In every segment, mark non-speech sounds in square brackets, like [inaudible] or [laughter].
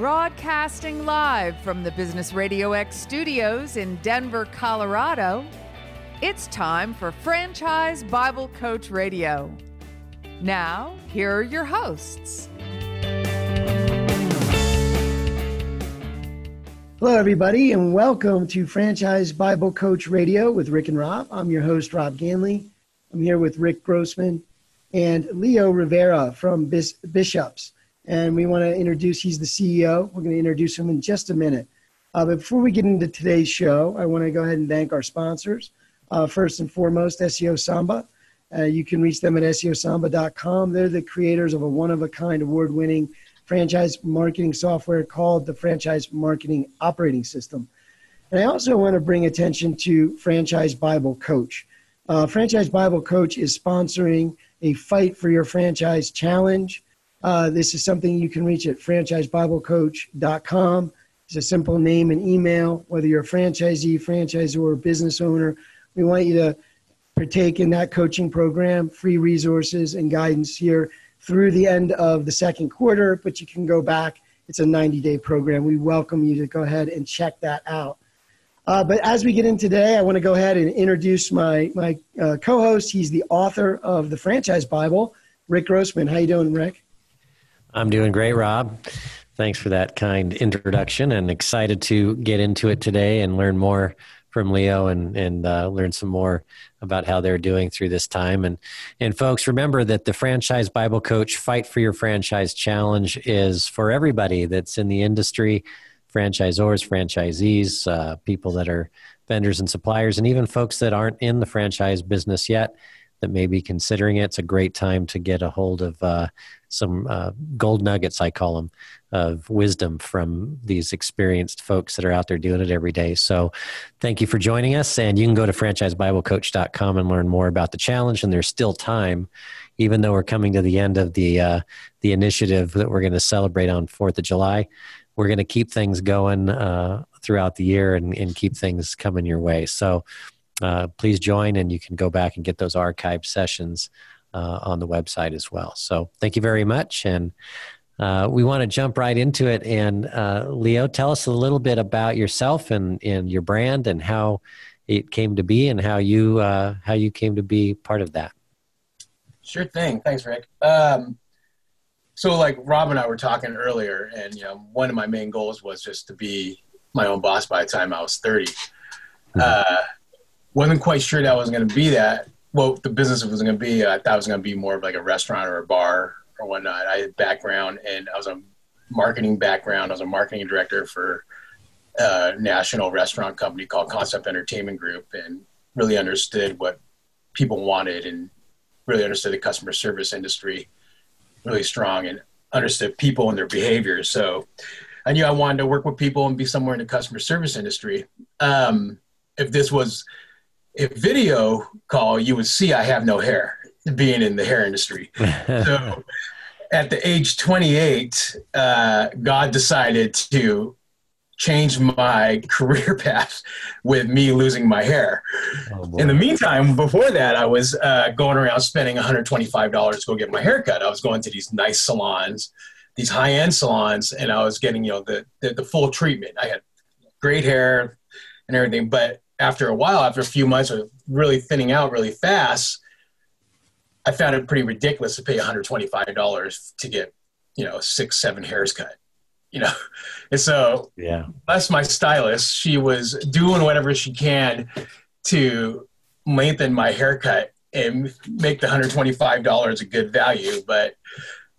Broadcasting live from the Business Radio X studios in Denver, Colorado, it's time for Franchise Bible Coach Radio. Now, here are your hosts. Hello, everybody, and welcome to Franchise Bible Coach Radio with Rick and Rob. I'm your host, Rob Ganley. I'm here with Rick Grossman and Leo Rivera from Bis- Bishops. And we want to introduce, he's the CEO. We're going to introduce him in just a minute. Uh, but before we get into today's show, I want to go ahead and thank our sponsors. Uh, first and foremost, SEO Samba. Uh, you can reach them at SEOSamba.com. They're the creators of a one of a kind award winning franchise marketing software called the Franchise Marketing Operating System. And I also want to bring attention to Franchise Bible Coach. Uh, franchise Bible Coach is sponsoring a Fight for Your Franchise Challenge. Uh, this is something you can reach at franchisebiblecoach.com. It's a simple name and email. Whether you're a franchisee, franchisor, or business owner, we want you to partake in that coaching program, free resources and guidance here through the end of the second quarter, but you can go back. It's a 90 day program. We welcome you to go ahead and check that out. Uh, but as we get in today, I want to go ahead and introduce my, my uh, co host. He's the author of the Franchise Bible, Rick Grossman. How you doing, Rick? I'm doing great, Rob. Thanks for that kind introduction and excited to get into it today and learn more from Leo and and uh, learn some more about how they're doing through this time. And and folks, remember that the Franchise Bible Coach Fight for Your Franchise Challenge is for everybody that's in the industry, franchisors, franchisees, uh, people that are vendors and suppliers, and even folks that aren't in the franchise business yet that may be considering it. It's a great time to get a hold of uh, some uh, gold nuggets, I call them, of wisdom from these experienced folks that are out there doing it every day. So thank you for joining us. And you can go to franchisebiblecoach.com and learn more about the challenge. And there's still time, even though we're coming to the end of the, uh, the initiative that we're going to celebrate on 4th of July. We're going to keep things going uh, throughout the year and, and keep things coming your way. So uh, please join and you can go back and get those archived sessions uh, on the website as well. So thank you very much. And uh, we want to jump right into it. And uh, Leo, tell us a little bit about yourself and, and your brand and how it came to be and how you, uh, how you came to be part of that. Sure thing. Thanks, Rick. Um, so like Rob and I were talking earlier and, you know, one of my main goals was just to be my own boss by the time I was 30. Mm-hmm. Uh, wasn't quite sure that I was going to be that. Well, the business was going to be. I thought it was going to be more of like a restaurant or a bar or whatnot. I had background and I was a marketing background. I was a marketing director for a national restaurant company called Concept Entertainment Group and really understood what people wanted and really understood the customer service industry really strong and understood people and their behaviors. So I knew I wanted to work with people and be somewhere in the customer service industry. Um, if this was video call, you would see I have no hair being in the hair industry. [laughs] so at the age 28, uh, God decided to change my [laughs] career path with me losing my hair. Oh, in the meantime, before that, I was uh, going around spending $125 to go get my hair cut. I was going to these nice salons, these high end salons, and I was getting, you know, the, the, the full treatment. I had great hair and everything, but after a while, after a few months of really thinning out really fast, I found it pretty ridiculous to pay $125 to get, you know, six, seven hairs cut, you know? [laughs] And so, yeah, that's my stylist. She was doing whatever she can to lengthen my haircut and make the $125 a good value. But,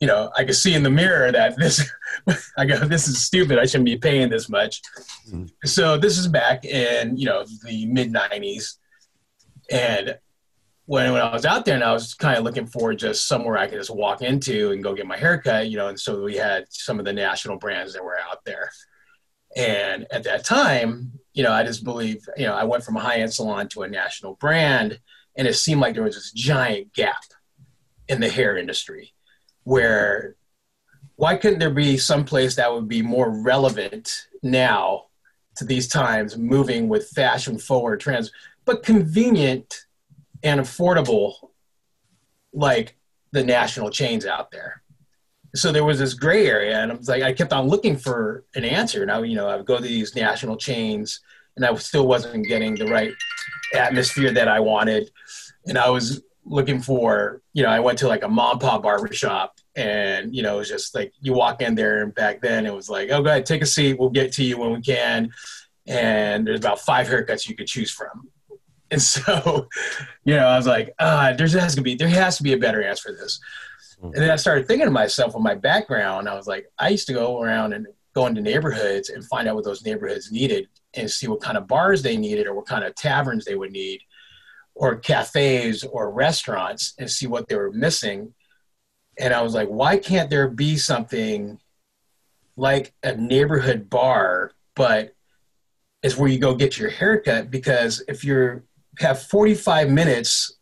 you know, I could see in the mirror that this, [laughs] I go, this is stupid. I shouldn't be paying this much. Mm-hmm. So this is back in, you know, the mid 90s. And when, when I was out there and I was kind of looking for just somewhere I could just walk into and go get my haircut, you know, and so we had some of the national brands that were out there. And at that time, you know, I just believe, you know, I went from a high end salon to a national brand, and it seemed like there was this giant gap in the hair industry where why couldn't there be some place that would be more relevant now to these times, moving with fashion forward trends, but convenient and affordable like the national chains out there. so there was this gray area, and I was like, I kept on looking for an answer. Now, you know, I would go to these national chains, and I still wasn't getting the right atmosphere that I wanted. And I was looking for, you know, I went to like a mom pop barbershop, and you know, it was just like you walk in there, and back then it was like, oh, go ahead, take a seat, we'll get to you when we can. And there's about five haircuts you could choose from. [laughs] And so, you know, I was like, ah, there has to be there has to be a better answer for this. And then I started thinking to myself with my background, I was like, I used to go around and go into neighborhoods and find out what those neighborhoods needed and see what kind of bars they needed or what kind of taverns they would need or cafes or restaurants and see what they were missing. And I was like, why can't there be something like a neighborhood bar, but it's where you go get your haircut? Because if you're have 45 minutes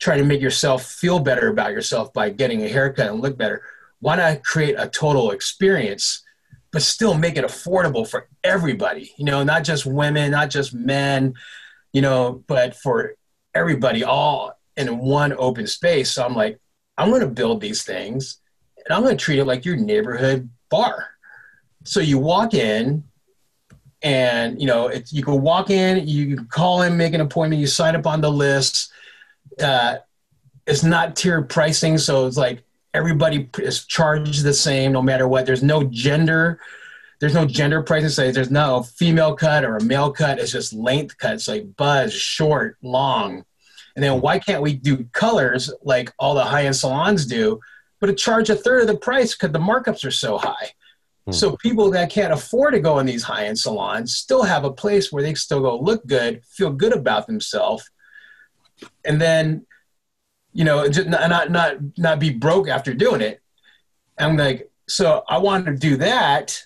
trying to make yourself feel better about yourself by getting a haircut and look better, why not create a total experience, but still make it affordable for everybody? You know, not just women, not just men, you know, but for everybody, all in one open space. So I'm like, I'm going to build these things and I'm going to treat it like your neighborhood bar. So you walk in, and you know you can walk in, you can call in, make an appointment, you sign up on the list uh, it's not tiered pricing, so it's like everybody is charged the same no matter what. There's no gender. There's no gender pricing. So there's no female cut or a male cut. It's just length cuts like buzz, short, long. And then why can't we do colors like all the high end salons do, but to charge a third of the price because the markups are so high? Hmm. So people that can't afford to go in these high end salons still have a place where they still go look good, feel good about themselves, and then you know just not not not be broke after doing it i'm like so i wanted to do that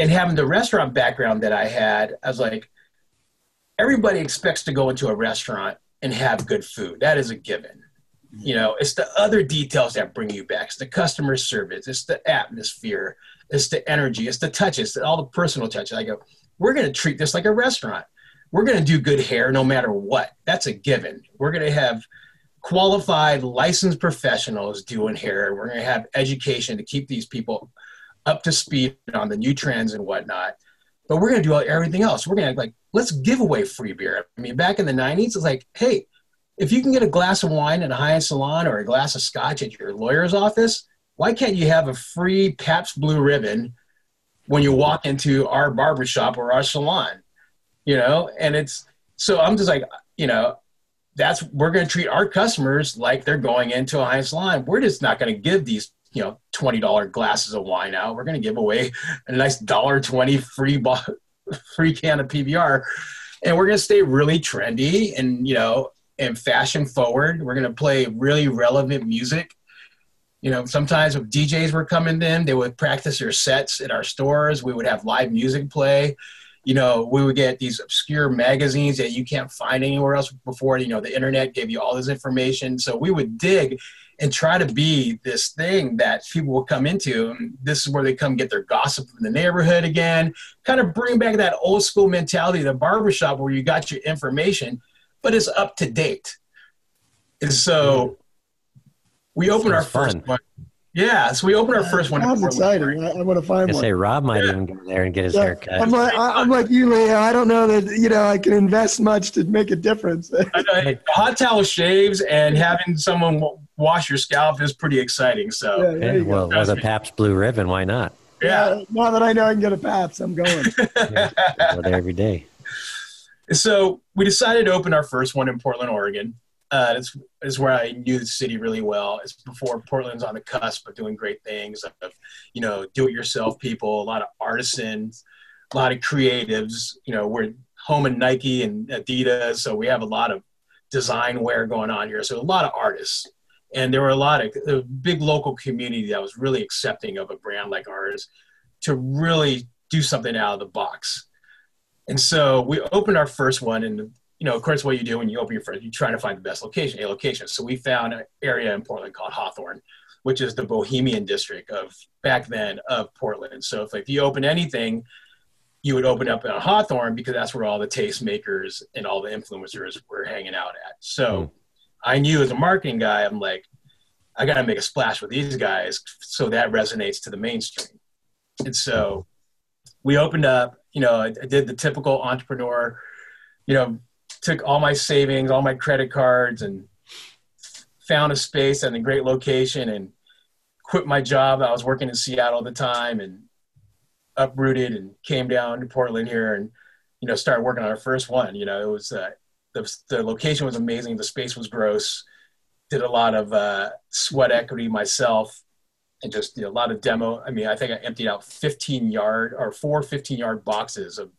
and having the restaurant background that i had i was like everybody expects to go into a restaurant and have good food. That is a given. Mm-hmm. You know it's the other details that bring you back. It's the customer service. It's the atmosphere. It's the energy. It's the touches. All the personal touches. I go we're going to treat this like a restaurant. We're going to do good hair no matter what. That's a given. We're going to have qualified, licensed professionals doing hair. We're going to have education to keep these people up to speed on the new trends and whatnot. But we're going to do everything else. We're going to like, let's give away free beer. I mean, back in the 90s, it's like, hey, if you can get a glass of wine in a high end salon or a glass of scotch at your lawyer's office, why can't you have a free Pabst Blue Ribbon when you walk into our barbershop or our salon? you know, and it's so I'm just like, you know, that's we're going to treat our customers like they're going into a high-end salon. We're just not going to give these you know twenty dollar glasses of wine out. We're going to give away a nice dollar twenty free bo- free can of PBR, and we're going to stay really trendy and you know and fashion forward. We're going to play really relevant music. You know, sometimes if DJs were coming in, they would practice their sets at our stores. We would have live music play you know, we would get these obscure magazines that you can't find anywhere else before. You know, the internet gave you all this information. So we would dig and try to be this thing that people will come into. And this is where they come get their gossip from the neighborhood again, kind of bring back that old school mentality, the barbershop where you got your information, but it's up to date. And so we opened our first one yeah, so we opened our first one. I'm excited. I, I, want to find I one. Say Rob might yeah. even go there and get his yeah. haircut. I'm like, I, am like you, Leo. I don't know that you know I can invest much to make a difference. hot towel shaves and having someone wash your scalp is pretty exciting. So, yeah, yeah well, with a Pabst Blue Ribbon, why not? Yeah. Now that I know I can get a Pabst, I'm going. [laughs] yeah, go there every day. So we decided to open our first one in Portland, Oregon. Uh, it's, it's where I knew the city really well. It's before Portland's on the cusp of doing great things of, you know, do-it-yourself people, a lot of artisans, a lot of creatives. You know, we're home and Nike and Adidas, so we have a lot of design wear going on here. So a lot of artists, and there were a lot of a big local community that was really accepting of a brand like ours to really do something out of the box. And so we opened our first one and you know, of course, what you do when you open your first, you try to find the best location, a location. So we found an area in Portland called Hawthorne, which is the bohemian district of back then of Portland. So if, if you open anything, you would open up in Hawthorne because that's where all the tastemakers and all the influencers were hanging out at. So mm. I knew as a marketing guy, I'm like, I got to make a splash with these guys so that resonates to the mainstream. And so we opened up, you know, I, did the typical entrepreneur, you know, took all my savings, all my credit cards, and found a space and a great location and quit my job. I was working in Seattle at the time and uprooted and came down to Portland here and, you know, started working on our first one. You know, it was, uh, the, the location was amazing. The space was gross. Did a lot of uh, sweat equity myself and just you know, a lot of demo. I mean, I think I emptied out 15 yard or four 15 yard boxes of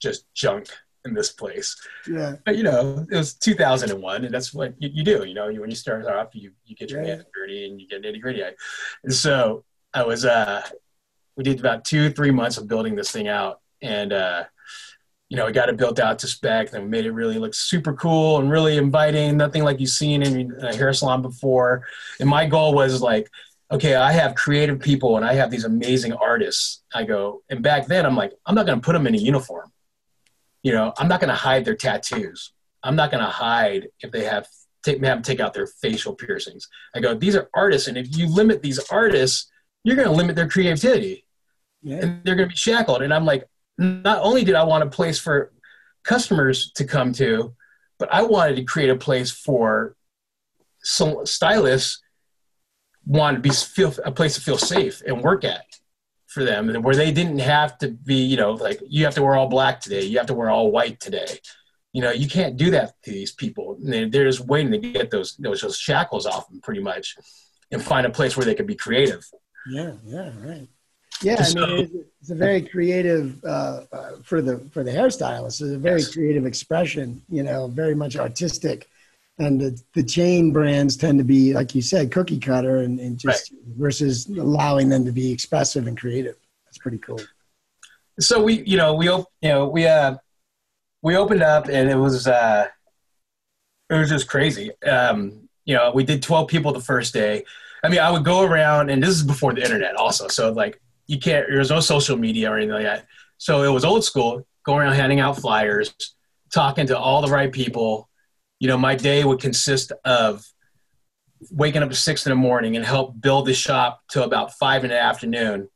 just junk in this place. Yeah. But you know, it was 2001, and that's what you, you do. You know, you, when you start off, you you get your yeah. hands dirty and you get nitty gritty. And so I was, uh, we did about two three months of building this thing out, and uh, you know, we got it built out to spec, and we made it really look super cool and really inviting. Nothing like you've seen in a hair salon before. And my goal was like okay, I have creative people and I have these amazing artists. I go, and back then I'm like, I'm not going to put them in a uniform. You know, I'm not going to hide their tattoos. I'm not going to hide if they have take have them take out their facial piercings. I go, these are artists, and if you limit these artists, you're going to limit their creativity, yeah. and they're going to be shackled. And I'm like, not only did I want a place for customers to come to, but I wanted to create a place for some stylists want to be feel a place to feel safe and work at for them and where they didn't have to be you know like you have to wear all black today you have to wear all white today. You know you can't do that to these people. They're, just waiting to get those those, those shackles off them pretty much and find a place where they can be creative. Yeah yeah right yeah so, I mean, it's, it's, a very creative uh, uh, for the for the hairstylist. It's a very yes. creative expression. You know, very much artistic and the, the chain brands tend to be like you said cookie cutter and, and just right. versus allowing them to be expressive and creative that's pretty cool so we you know we you know we uh we opened up and it was uh it was just crazy um you know we did 12 people the first day i mean i would go around and this is before the internet also so like you can't there's no social media or anything like that so it was old school going around handing out flyers talking to all the right people you know, my day would consist of waking up at six in the morning and help build the shop till about five in the afternoon.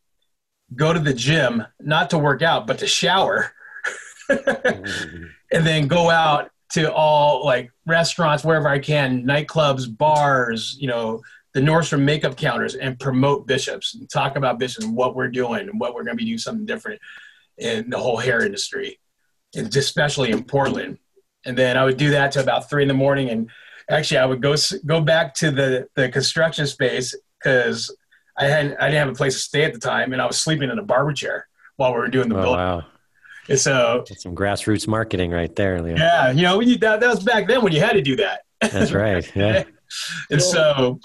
Go to the gym, not to work out, but to shower. [laughs] and then go out to all like restaurants wherever I can, nightclubs, bars, you know, the Nordstrom makeup counters and promote Bishops and talk about Bishops and what we're doing and what we're going to be doing something different in the whole hair industry, and especially in Portland and then I would do that to about three in the morning. And actually, I would go go back to the the construction space because I hadn't I didn't have a place to stay at the time, and I was sleeping in a barber chair while we were doing the oh, build. Wow. And so That's some grassroots marketing right there, Leo. Yeah, you know, you, that, that was back then when you had to do that. That's right. Yeah. [laughs] and so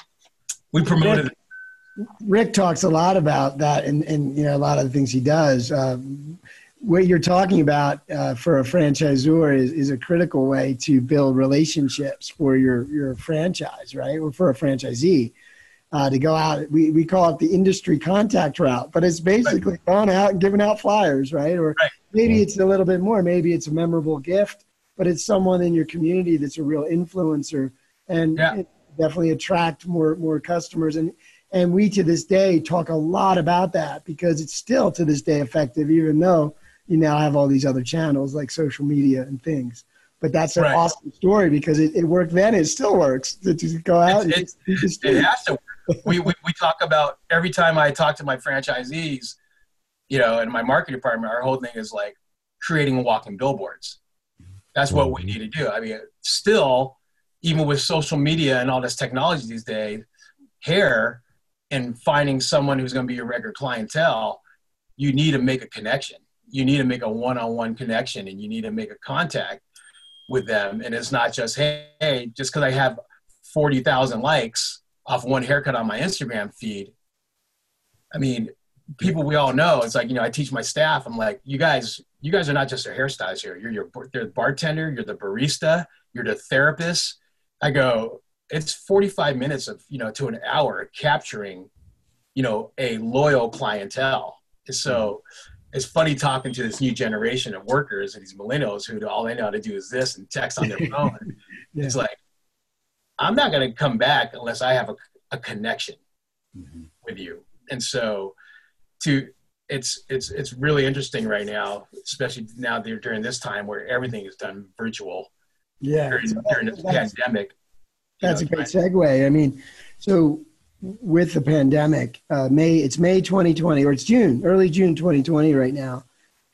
we promoted. Rick, Rick, talks a lot about that, and and you know a lot of the things he does. Um, what you're talking about uh, for a franchisor is, is a critical way to build relationships for your, your franchise, right? Or for a franchisee uh, to go out. We, we call it the industry contact route, but it's basically right. going out and giving out flyers, right? Or right. maybe it's a little bit more. Maybe it's a memorable gift, but it's someone in your community that's a real influencer and yeah. Definitely attract more, more customers. And, and we to this day talk a lot about that because it's still to this day effective, even though – you now have all these other channels like social media and things. But that's an right. awesome story because it, it worked then. It still works to, to go out. It's, and it's, it has to. we, we, we talk about every time I talk to my franchisees, you know, in my marketing department, our whole thing is like creating walking billboards. That's what we mm-hmm. need to do. I mean, still, even with social media and all this technology these days, hair and finding someone who's going to be your regular clientele, you need to make a connection. You need to make a one-on-one connection and you need to make a contact with them. And it's not just hey, hey just because i have 40000 likes off one haircut on my instagram feed i mean people we all know it's like you know i teach my staff i'm like you guys you guys are not just a hairstylist here. You're your you're the bartender you're the barista you're the therapist i go it's 45 minutes of you know to an hour capturing you know a loyal clientele so it's funny talking to this new generation of workers and these millennials who all they know how to do is this and text on their [laughs] phone. yeah. It's like, I'm not going to come back unless I have a, a connection mm-hmm. with you. And so to it's it's it's really interesting right now, especially now during this time where everything is done virtual. Yeah, during, during this pandemic. That's know, a great segue. I mean, so with the pandemic, uh, May it's May 2020 or it's June, early June 2020 right now.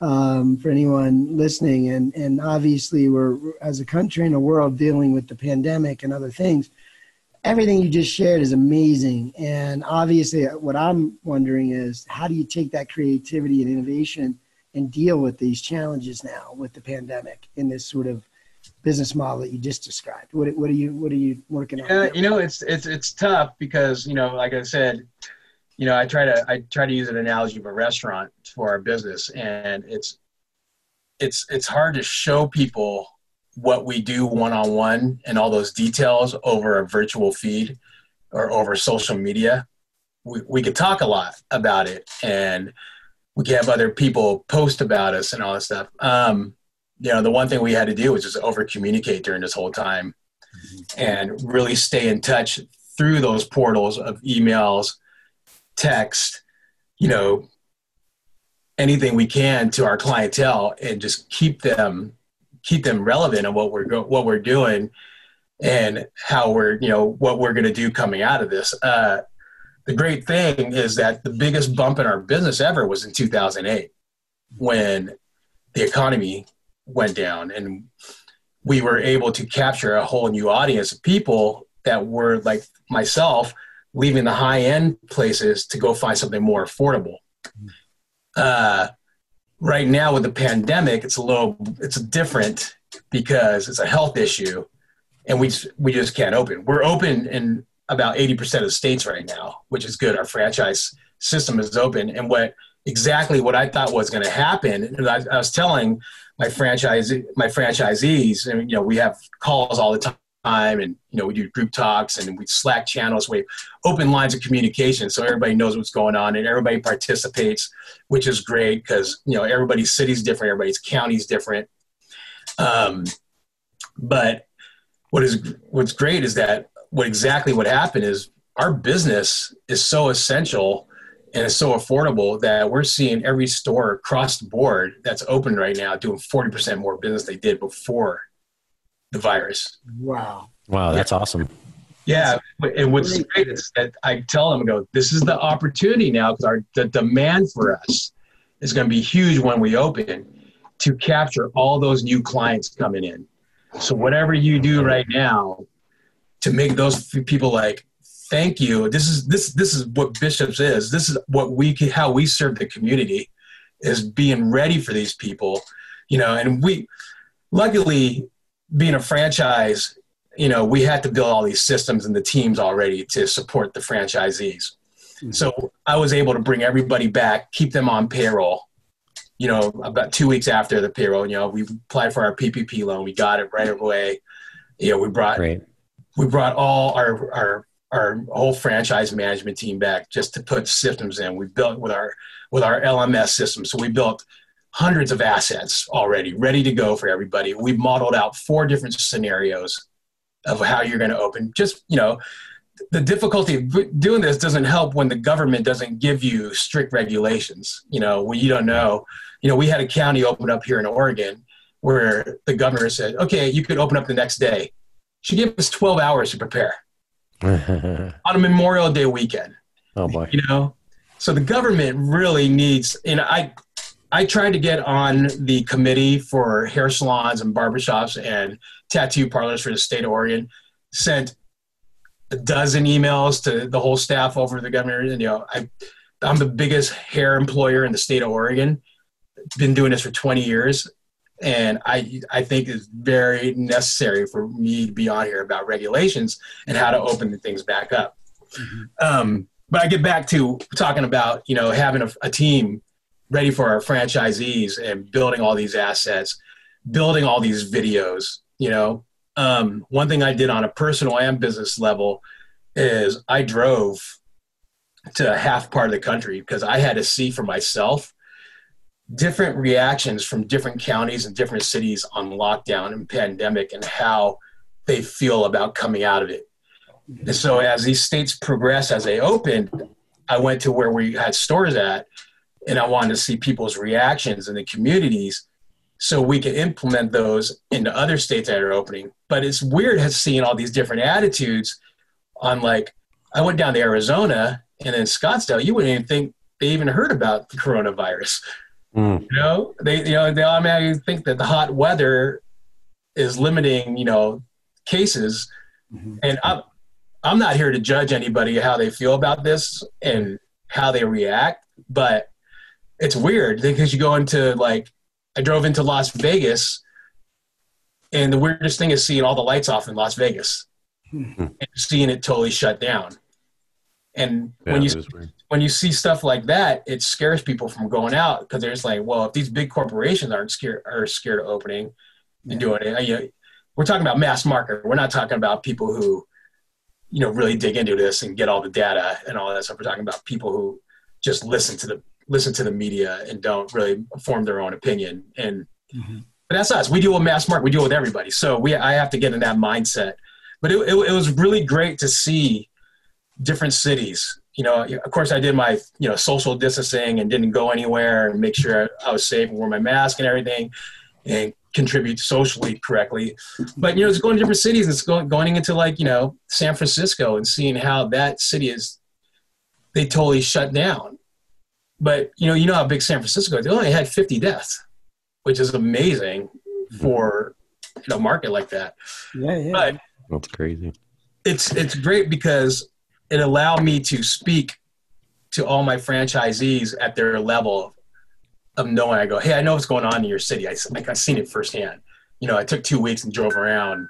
Um, for anyone listening, and and obviously we're as a country and a world dealing with the pandemic and other things everything you just shared is amazing. And obviously, what I'm wondering is how do you take that creativity and innovation and deal with these challenges now with the pandemic in this sort of business model that you just described? What, what are you What are you working on? You know, it's it's it's tough because you know, like I said, you know, I try to I try to use an analogy of a restaurant for our business, and it's it's it's hard to show people what we do one on one and all those details over a virtual feed or over social media, we, we could talk a lot about it and we could have other people post about us and all that stuff. Um, you know, the one thing we had to do was just over communicate during this whole time and really stay in touch through those portals of emails, text, you know, anything we can to our clientele and just keep them keep them relevant on what we're go- what we're doing and how we're you know what we're going to do coming out of this. Uh, the great thing is that the biggest bump in our business ever was in 2008 when the economy went down and we were able to capture a whole new audience of people that were like myself leaving the high end places to go find something more affordable. Uh, right now with the pandemic, it's a little it's different because it's a health issue, and we just, we just can't open. We're open in about eighty percent of the states right now, which is good. Our franchise system is open, and what exactly what I thought was going to happen, and I, I was telling my franchise my franchisees, and you know we have calls all the time and you know we do group talks and we slack channels we open lines of communication so everybody knows what's going on and everybody participates which is great because you know everybody's city's different everybody's county's different. Um, but what is what's great is that what exactly what happened is our business is so essential and it's so affordable that we're seeing every store across the board that's open right now doing 40% more business they did before the virus. Wow. Wow, that's yeah. awesome. Yeah, and what's great is that I tell them, I go, this is the opportunity now because our the demand for us is going to be huge when we open to capture all those new clients coming in. So whatever you do right now to make those people like, thank you. This is this this is what Bishops is. This is what we how we serve the community is being ready for these people, you know. And we luckily being a franchise, you know, we had to build all these systems and the teams already to support the franchisees. Mm-hmm. So I was able to bring everybody back, keep them on payroll. You know, about two weeks after the payroll, you know, we applied for our PPP loan. We got it right away. You know, we brought Great. we brought all our our our whole franchise management team back just to put systems in. We built with our with our LMS system. So we built hundreds of assets already ready to go for everybody. We've modeled out four different scenarios of how you're going to open. Just, you know, the difficulty of doing this doesn't help when the government doesn't give you strict regulations, you know, when you don't know. You know, we had a county open up here in Oregon where the governor said, okay, you could open up the next day. She gave us 12 hours to prepare [laughs] on a Memorial Day weekend. Oh boy. You know, so the government really needs, and I, I tried to get on the committee for hair salons and barbershops and tattoo parlors for the state of Oregon. Sent a dozen emails to the whole staff over the governor. And, you know, I, I'm the biggest hair employer in the state of Oregon. Been doing this for 20 years, and I I think it's very necessary for me to be on here about regulations and how to open the things back up. Mm-hmm. Um, but I get back to talking about you know having a, a team ready for our franchisees and building all these assets, building all these videos. You know, um, one thing I did on a personal and business level is I drove to half part of the country because I had to see for myself different reactions from different counties and different cities on lockdown and pandemic and how they feel about coming out of it. And so as these states progress, as they opened, I went to where we had stores at, and I wanted to see people's reactions in the communities so we can implement those into other states that are opening. But it's weird seeing all these different attitudes on like I went down to Arizona and in Scottsdale, you wouldn't even think they even heard about the coronavirus. Mm. You know, they you know they automatically think that the hot weather is limiting you know cases, mm-hmm. and I'm I'm not here to judge anybody how they feel about this and how they react, but it's weird because you go into like I drove into Las Vegas, and the weirdest thing is seeing all the lights off in Las Vegas, hmm. and seeing it totally shut down. And yeah, when you when you see stuff like that, it scares people from going out because there's like, well, if these big corporations aren't scared are scared of opening and doing it, you know, we're talking about mass market. We're not talking about people who, you know, really dig into this and get all the data and all that stuff. We're talking about people who just listen to the listen to the media and don't really form their own opinion. And mm-hmm. but that's us. We deal with mass market. We deal with everybody. So we I have to get in that mindset. But it, it, it was really great to see different cities. You know, of course, I did my you know social distancing and didn't go anywhere and make sure I was safe and wore my mask and everything, and contribute socially correctly. But you know, it's going to different cities. It's going going into like you know San Francisco and seeing how that city is. They totally shut down but you know, you know how big San Francisco is. They only had 50 deaths, which is amazing mm-hmm. for you know market like that. Yeah, yeah. But that's crazy. It's it's great because it allowed me to speak to all my franchisees at their level of knowing. I go, hey, I know what's going on in your city. I like I've seen it firsthand. You know, I took two weeks and drove around,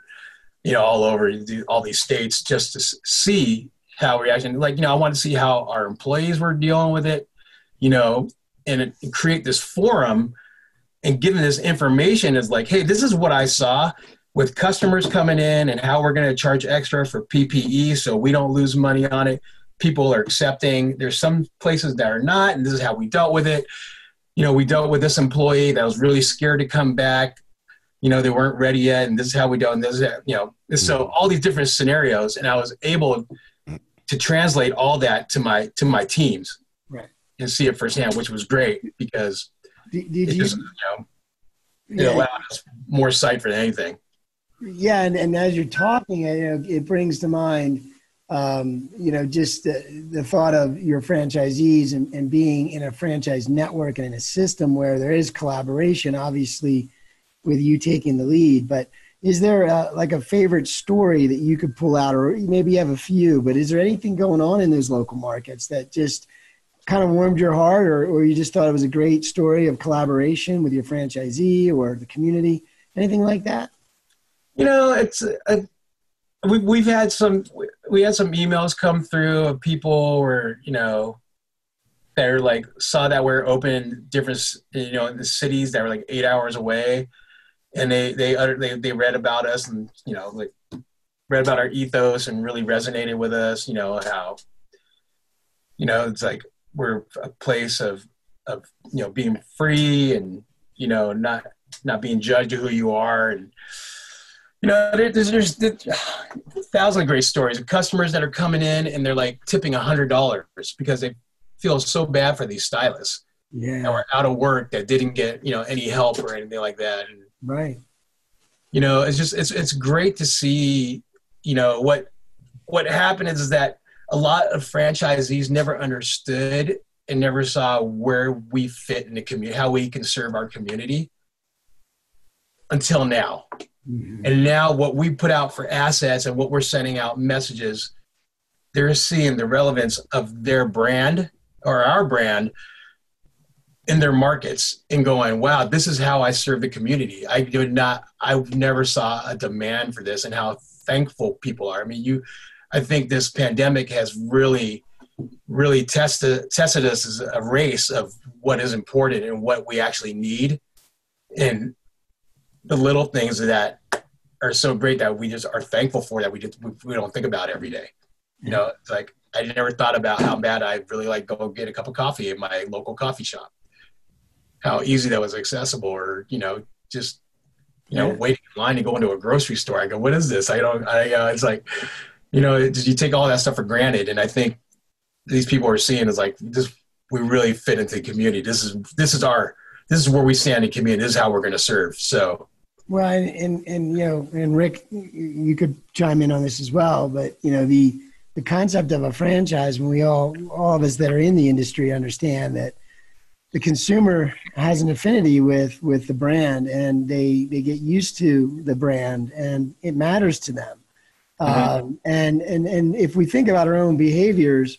you know, all over all these states just to see how reaction. Like, you know, I wanted to see how our employees were dealing with it you know, and, it create this forum and giving this information is like, hey, this is what I saw with customers coming in and how we're going to charge extra for PPE so we don't lose money on it. People are accepting. There's some places that are not, and this is how we dealt with it. You know, we dealt with this employee that was really scared to come back. You know, they weren't ready yet, and this is how we dealt. And this is, you know, so mm-hmm. all these different scenarios, and I was able to translate all that to my to my teams and see it firsthand, which was great because did, did it, just, you, know, it yeah. allowed us more sight for anything. Yeah, and, and as you're talking, you know, it brings to mind, um, you know, just the, the thought of your franchisees and, and being in a franchise network and in a system where there is collaboration, obviously, with you taking the lead. But is there a, like a favorite story that you could pull out, or maybe you have a few? But is there anything going on in those local markets that just kind of warmed your heart or, or you just thought it was a great story of collaboration with your franchisee or the community anything like that you know it's uh, we, we've had some we had some emails come through of people or you know that are like saw that we're open different you know in the cities that were like eight hours away. And they they they, they read about us and you know like read about our ethos and really resonated with us you know how you know it's like we're a place of of you know being free and you know not not being judged of who you are. And you know there's there's, there's a thousand great stories of customers that are coming in and they're like tipping a hundred dollars because they feel so bad for these stylists yeah. that were out of work that didn't get you know any help or anything like that. And, right. you know it's just it's it's great to see you know what what happened is, is that a lot of franchisees never understood and never saw where we fit in the community, how we can serve our community until now. Mm-hmm. And now, what we put out for assets and what we're sending out messages, they're seeing the relevance of their brand or our brand in their markets and going, wow, this is how I serve the community. I did not, I never saw a demand for this and how thankful people are. I mean, you, I think this pandemic has really, really tested tested us as a race of what is important and what we actually need, and the little things that are so great that we just are thankful for that we just we don't think about every day. You know, it's like I never thought about how bad I really like go get a cup of coffee at my local coffee shop. How easy that was accessible, or you know, just you know, yeah. waiting in line to go into a grocery store. I go, what is this? I don't. I uh, it's like you know, it, you take all that stuff for granted. And I think these people are seeing is like this. We really fit into the community. This is this is our this is where we stand in community. This is how we're going to serve. So. Well, and, and you know, and Rick, you could chime in on this as well. But you know, the the concept of a franchise, when we all all of us that are in the industry understand that the consumer has an affinity with with the brand, and they they get used to the brand, and it matters to them. Mm-hmm. Um, and and and if we think about our own behaviors,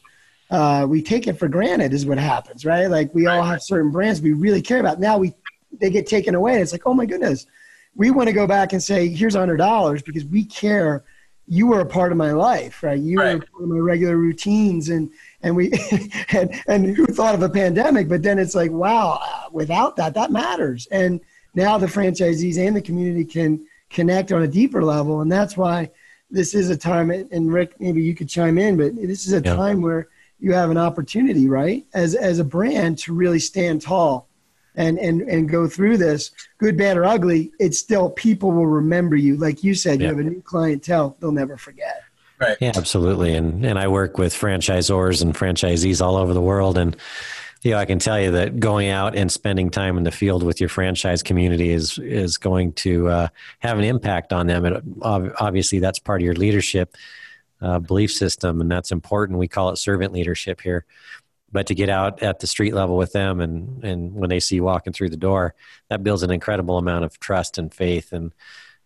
uh, we take it for granted is what happens, right? Like we all have certain brands we really care about. Now we they get taken away. It's like, oh my goodness, we want to go back and say, here's a hundred dollars because we care. You were a part of my life, right? You right. were part of my regular routines, and and we [laughs] and and who thought of a pandemic? But then it's like, wow, without that, that matters. And now the franchisees and the community can connect on a deeper level, and that's why this is a time, and Rick, maybe you could chime in, but this is a yeah. time where you have an opportunity, right, as as a brand to really stand tall and and and go through this, good, bad, or ugly. It's still people will remember you. Like you said, yeah. you have a new clientele; they'll never forget. Right. Yeah, absolutely. And and I work with franchisors and franchisees all over the world, and you know, I can tell you that going out and spending time in the field with your franchise community is is going to uh, have an impact on them. And obviously, that's part of your leadership uh, belief system, and that's important. We call it servant leadership here. But to get out at the street level with them, and and when they see you walking through the door, that builds an incredible amount of trust and faith, and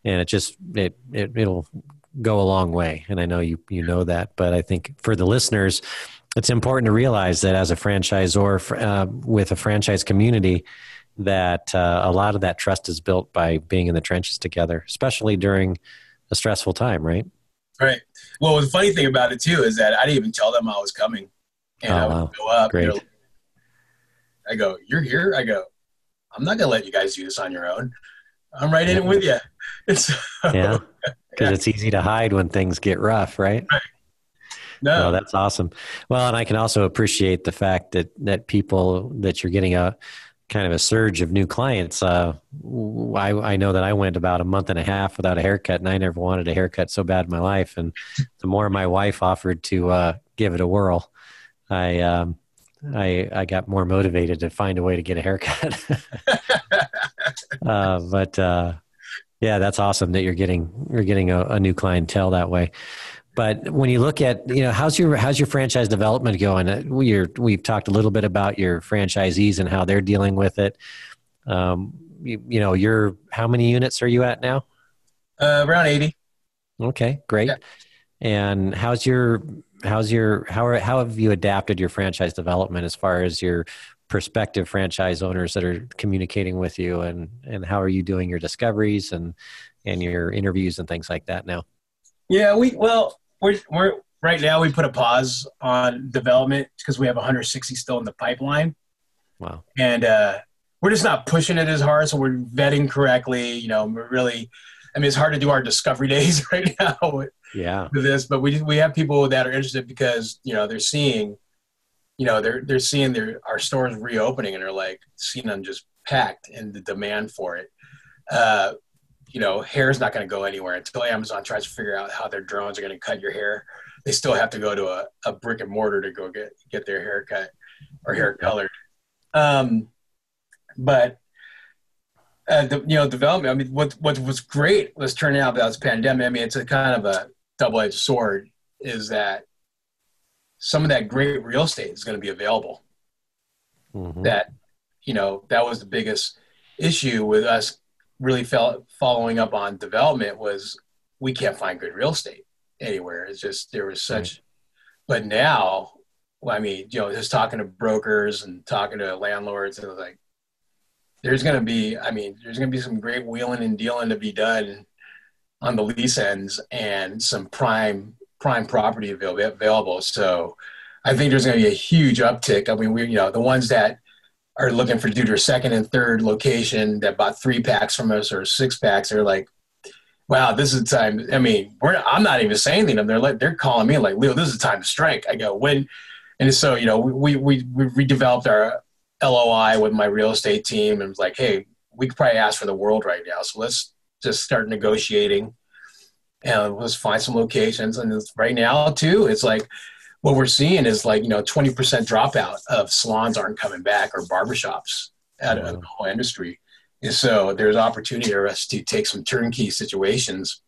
and it just it, it it'll go a long way. And I know you you know that, but I think for the listeners it's important to realize that as a franchisor uh, with a franchise community, that uh, a lot of that trust is built by being in the trenches together, especially during a stressful time, right? Right. Well, the funny thing about it too is that I didn't even tell them I was coming, and oh, I would wow. go up. Great. I go, "You're here." I go, "I'm not gonna let you guys do this on your own. I'm right in it with you." [laughs] So, yeah, [laughs] because yeah. it's easy to hide when things get rough, right? right. No. no, that's awesome. Well, and I can also appreciate the fact that that people that you're getting a kind of a surge of new clients. Uh, I, I know that I went about a month and a half without a haircut, and I never wanted a haircut so bad in my life. And the more my wife offered to uh, give it a whirl, I um, I I got more motivated to find a way to get a haircut. [laughs] uh, but uh, yeah, that's awesome that you're getting you're getting a, a new clientele that way. But when you look at, you know, how's your how's your franchise development going? Uh, we we've talked a little bit about your franchisees and how they're dealing with it. Um, you, you know, you're how many units are you at now? Uh, around eighty. Okay, great. Yeah. And how's your how's your how are, how have you adapted your franchise development as far as your prospective franchise owners that are communicating with you and and how are you doing your discoveries and and your interviews and things like that now? Yeah, we well we're, we're right now we put a pause on development because we have 160 still in the pipeline. Wow. And uh, we're just not pushing it as hard, so we're vetting correctly. You know, we're really. I mean, it's hard to do our discovery [laughs] days right now. Yeah. With this, but we we have people that are interested because you know they're seeing, you know, they're they're seeing their our stores reopening and they're like seeing them just packed and the demand for it. Uh, you know, hair is not going to go anywhere until Amazon tries to figure out how their drones are going to cut your hair. They still have to go to a, a brick and mortar to go get get their hair cut or hair colored. Um, but uh, the, you know, development. I mean, what what was great was turning out about this pandemic. I mean, it's a kind of a double edged sword. Is that some of that great real estate is going to be available. Mm-hmm. That you know that was the biggest issue with us really felt following up on development was we can't find good real estate anywhere. It's just there was such, right. but now, well, I mean, you know, just talking to brokers and talking to landlords, and like, there's going to be, I mean, there's going to be some great wheeling and dealing to be done on the lease ends and some prime prime property available. So I think there's going to be a huge uptick. I mean, we, you know, the ones that are looking for to second and third location that bought three packs from us or six packs, they're like, wow, this is the time. I mean, we're, I'm not even saying anything. They're like, they're calling me like, Leo, this is the time to strike. I go, when? And so, you know, we, we, we redeveloped our LOI with my real estate team and was like, hey, we could probably ask for the world right now. So let's just start negotiating. and let's find some locations. And right now too, it's like what we're seeing is like you know 20% dropout of salons aren't coming back or barbershops out of the whole industry. And so there's opportunity for us to take some turnkey situations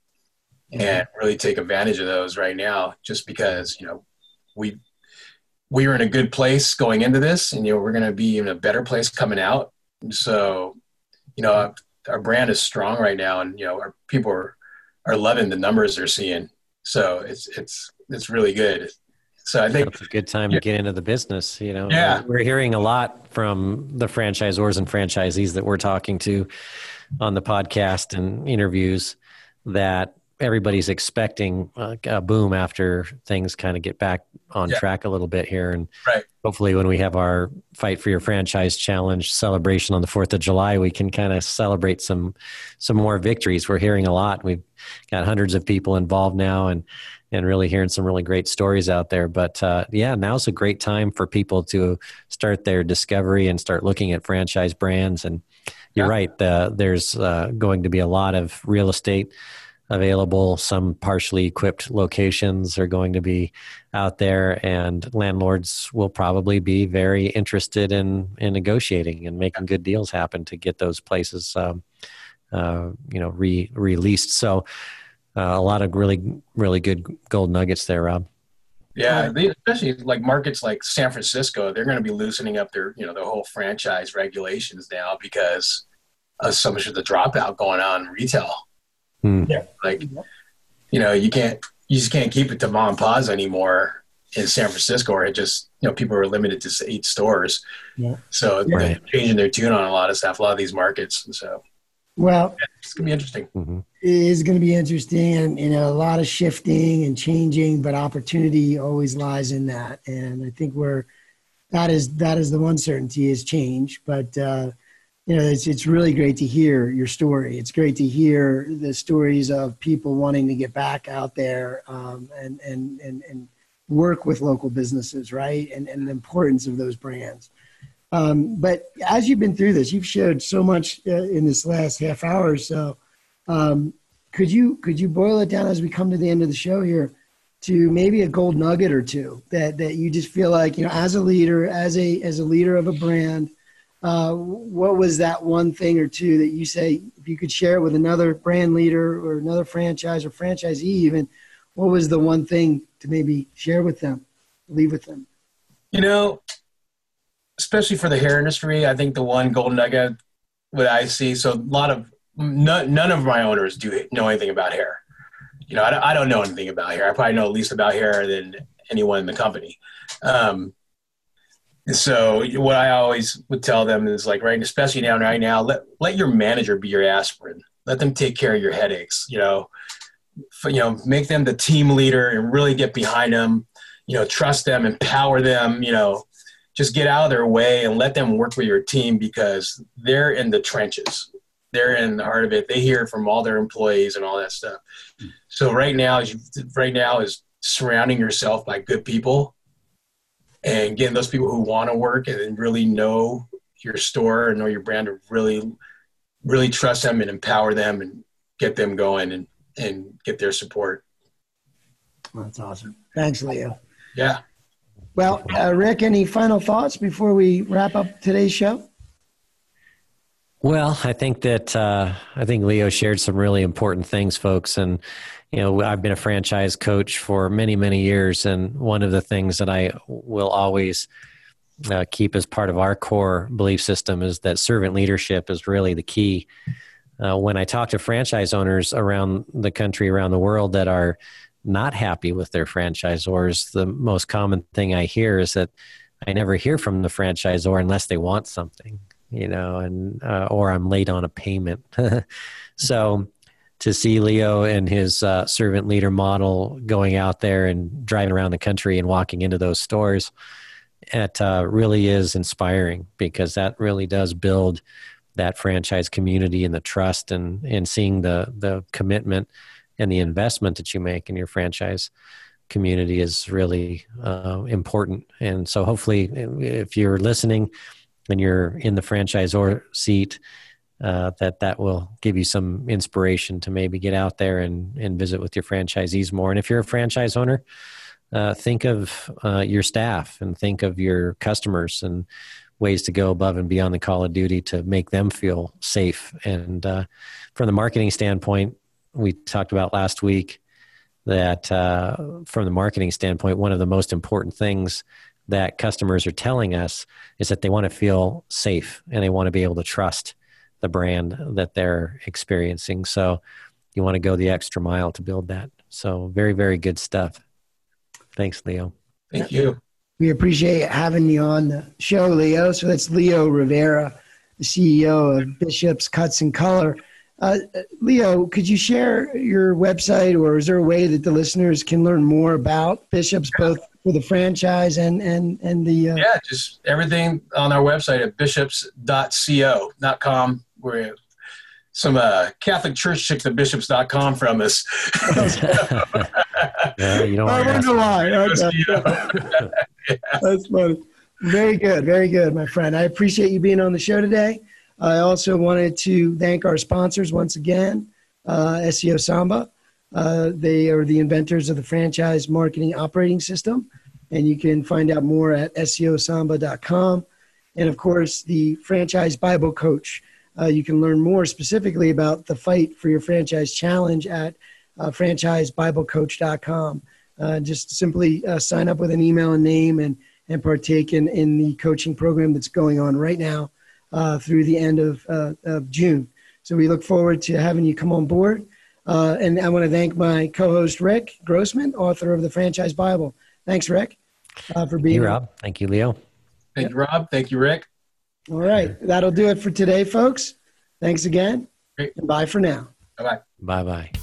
and really take advantage of those right now, just because you know we we are in a good place going into this, and you know we're going to be in a better place coming out. So you know our brand is strong right now, and you know our people are are loving the numbers they're seeing. So it's it's it's really good. So I think it's a good time yeah. to get into the business. You know, yeah. we're hearing a lot from the franchisors and franchisees that we're talking to on the podcast and interviews that everybody's expecting a, a boom after things kind of get back on yeah. track a little bit here. And right. hopefully, when we have our Fight for Your Franchise Challenge celebration on the Fourth of July, we can kind of celebrate some some more victories. We're hearing a lot. We've got hundreds of people involved now, and and really hearing some really great stories out there. But uh, yeah, now's a great time for people to start their discovery and start looking at franchise brands. And you're yeah. right, uh, there's uh, going to be a lot of real estate available. Some partially equipped locations are going to be out there, and landlords will probably be very interested in in negotiating and making good deals happen to get those places, um, uh, you know, re released. So, uh, a lot of really really good gold nuggets there, Rob. Yeah, they, especially like markets like San Francisco, they're going to be loosening up their you know their whole franchise regulations now because of so much of the dropout going on in retail. Hmm. Yeah, like you know, you can't you just can't keep it to mom and pa's anymore in San Francisco, or it just you know people are limited to eight stores. Yeah. So Right. they're changing their tune on a lot of stuff, a lot of these markets. So Well, it's gonna be interesting. hmm it is going to be interesting and you know a lot of shifting and changing but opportunity always lies in that and i think we're that is that is the one certainty is change but uh you know it's it's really great to hear your story. It's great to hear the stories of people wanting to get back out there um and and and, and work with local businesses right? And and the importance of those brands. Um, but as you've been through this, you've shared so much uh, in this last half hour or so. Um, could you could you boil it down as we come to the end of the show here to maybe a gold nugget or two that that you just feel like you know as a leader, as a as a leader of a brand, uh, what was that one thing or two that you say if you could share it with another brand leader or another franchise or franchisee even, what was the one thing to maybe share with them, leave with them? You know, especially for the hair industry, I think the one golden nugget what I see. So a lot of none, none of my owners do know anything about hair. You know, I don't, I don't know anything about hair. I probably know least about hair than anyone in the company. Um, and so what I always would tell them is like, right, especially now, right now, let, let your manager be your aspirin. Let them take care of your headaches, you know, for, you know, make them the team leader and really get behind them, you know, trust them, empower them, you know, just get out of their way and let them work with your team because they're in the trenches. They're in the heart of it. They hear from all their employees and all that stuff. Hmm. So right now, right now is surrounding yourself by good people and getting those people who want to work and really know your store and know your brand to really, really trust them and empower them and get them going and, and get their support. That's awesome. Thanks, Leo. Yeah. Well, uh, Rick, any final thoughts before we wrap up today's show? Well, I think that uh, I think Leo shared some really important things, folks, and you know I've been a franchise coach for many many years, and one of the things that I will always uh, keep as part of our core belief system is that servant leadership is really the key. Uh, when I talk to franchise owners around the country, around the world that are not happy with their franchisors, the most common thing I hear is that I never hear from the franchisor unless they want something, you know, and uh, or I'm late on a payment. [laughs] so to see Leo and his uh, servant leader model going out there and driving around the country and walking into those stores, it uh, really is inspiring because that really does build that franchise community and the trust and and seeing the the commitment and the investment that you make in your franchise community is really uh, important. And so, hopefully, if you're listening and you're in the franchisor seat, uh, that that will give you some inspiration to maybe get out there and, and visit with your franchisees more. And if you're a franchise owner, uh, think of uh, your staff and think of your customers and ways to go above and beyond the call of duty to make them feel safe. And uh, from the marketing standpoint, we talked about last week that uh, from the marketing standpoint, one of the most important things that customers are telling us is that they want to feel safe and they want to be able to trust the brand that they're experiencing. So you want to go the extra mile to build that. So very, very good stuff. Thanks, Leo. Thank you. We appreciate having you on the show, Leo. So that's Leo Rivera, the CEO of Bishop's Cuts and Color. Uh, Leo, could you share your website, or is there a way that the listeners can learn more about Bishop's, both for the franchise and and and the? Uh... Yeah, just everything on our website at bishops.co, not com. We're some uh, Catholic Church took the bishops.com from us. [laughs] yeah, you don't I wonder why. Okay. [laughs] That's funny. Very good, very good, my friend. I appreciate you being on the show today. I also wanted to thank our sponsors once again, uh, SEO Samba. Uh, they are the inventors of the franchise marketing operating system, and you can find out more at SEOSamba.com. And of course, the Franchise Bible Coach uh, you can learn more specifically about the Fight for Your Franchise Challenge at uh, franchisebiblecoach.com. Uh, just simply uh, sign up with an email and name and, and partake in, in the coaching program that's going on right now uh, through the end of, uh, of June. So we look forward to having you come on board. Uh, and I want to thank my co-host Rick Grossman, author of the Franchise Bible. Thanks, Rick, for being. Hey, Rob. Thank you, Leo. Thank you, Rob. Thank you, Rick. All right. That'll do it for today, folks. Thanks again. Great. And bye for now. Bye bye. Bye bye.